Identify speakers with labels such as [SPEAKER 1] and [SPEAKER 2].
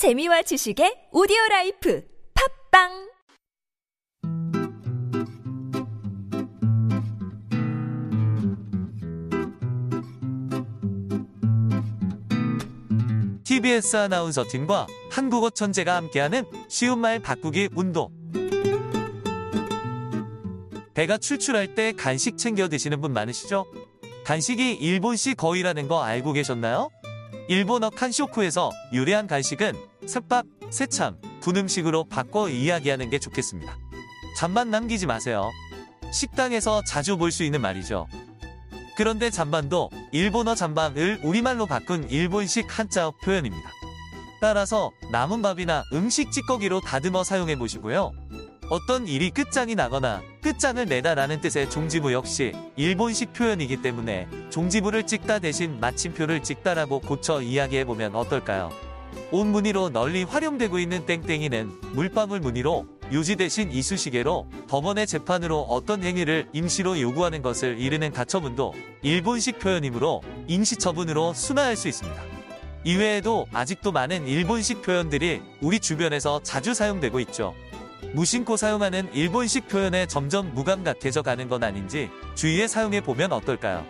[SPEAKER 1] 재미와 지식의 오디오 라이프 팟빵
[SPEAKER 2] TBS 아나운서 팀과 한국어 천재가 함께하는 쉬운 말 바꾸기 운동. 배가 출출할 때 간식 챙겨 드시는 분 많으시죠? 간식이 일본식 어휘라는 거 알고 계셨나요? 일본어 칸쇼쿠에서 유래한 간식은 셋밥, 새참, 분음식으로 바꿔 이야기하는 게 좋겠습니다. 잔반 남기지 마세요. 식당에서 자주 볼 수 있는 말이죠. 그런데 잔반도 일본어 잔반을 우리말로 바꾼 일본식 한자어 표현입니다. 따라서 남은 밥이나 음식 찌꺼기로 다듬어 사용해 보시고요. 어떤 일이 끝장이 나거나 끝장을 내다라는 뜻의 종지부 역시 일본식 표현이기 때문에 종지부를 찍다 대신 마침표를 찍다라고 고쳐 이야기해 보면 어떨까요? 온 무늬로 널리 활용되고 있는 땡땡이는 물방울 무늬로 유지 대신 이쑤시개로 법원의 재판으로 어떤 행위를 임시로 요구하는 것을 이르는 가처분도 일본식 표현이므로 임시처분으로 순화할 수 있습니다. 이외에도 아직도 많은 일본식 표현들이 우리 주변에서 자주 사용되고 있죠. 무심코 사용하는 일본식 표현에 점점 무감각해져 가는 건 아닌지 주의해 사용해 보면 어떨까요?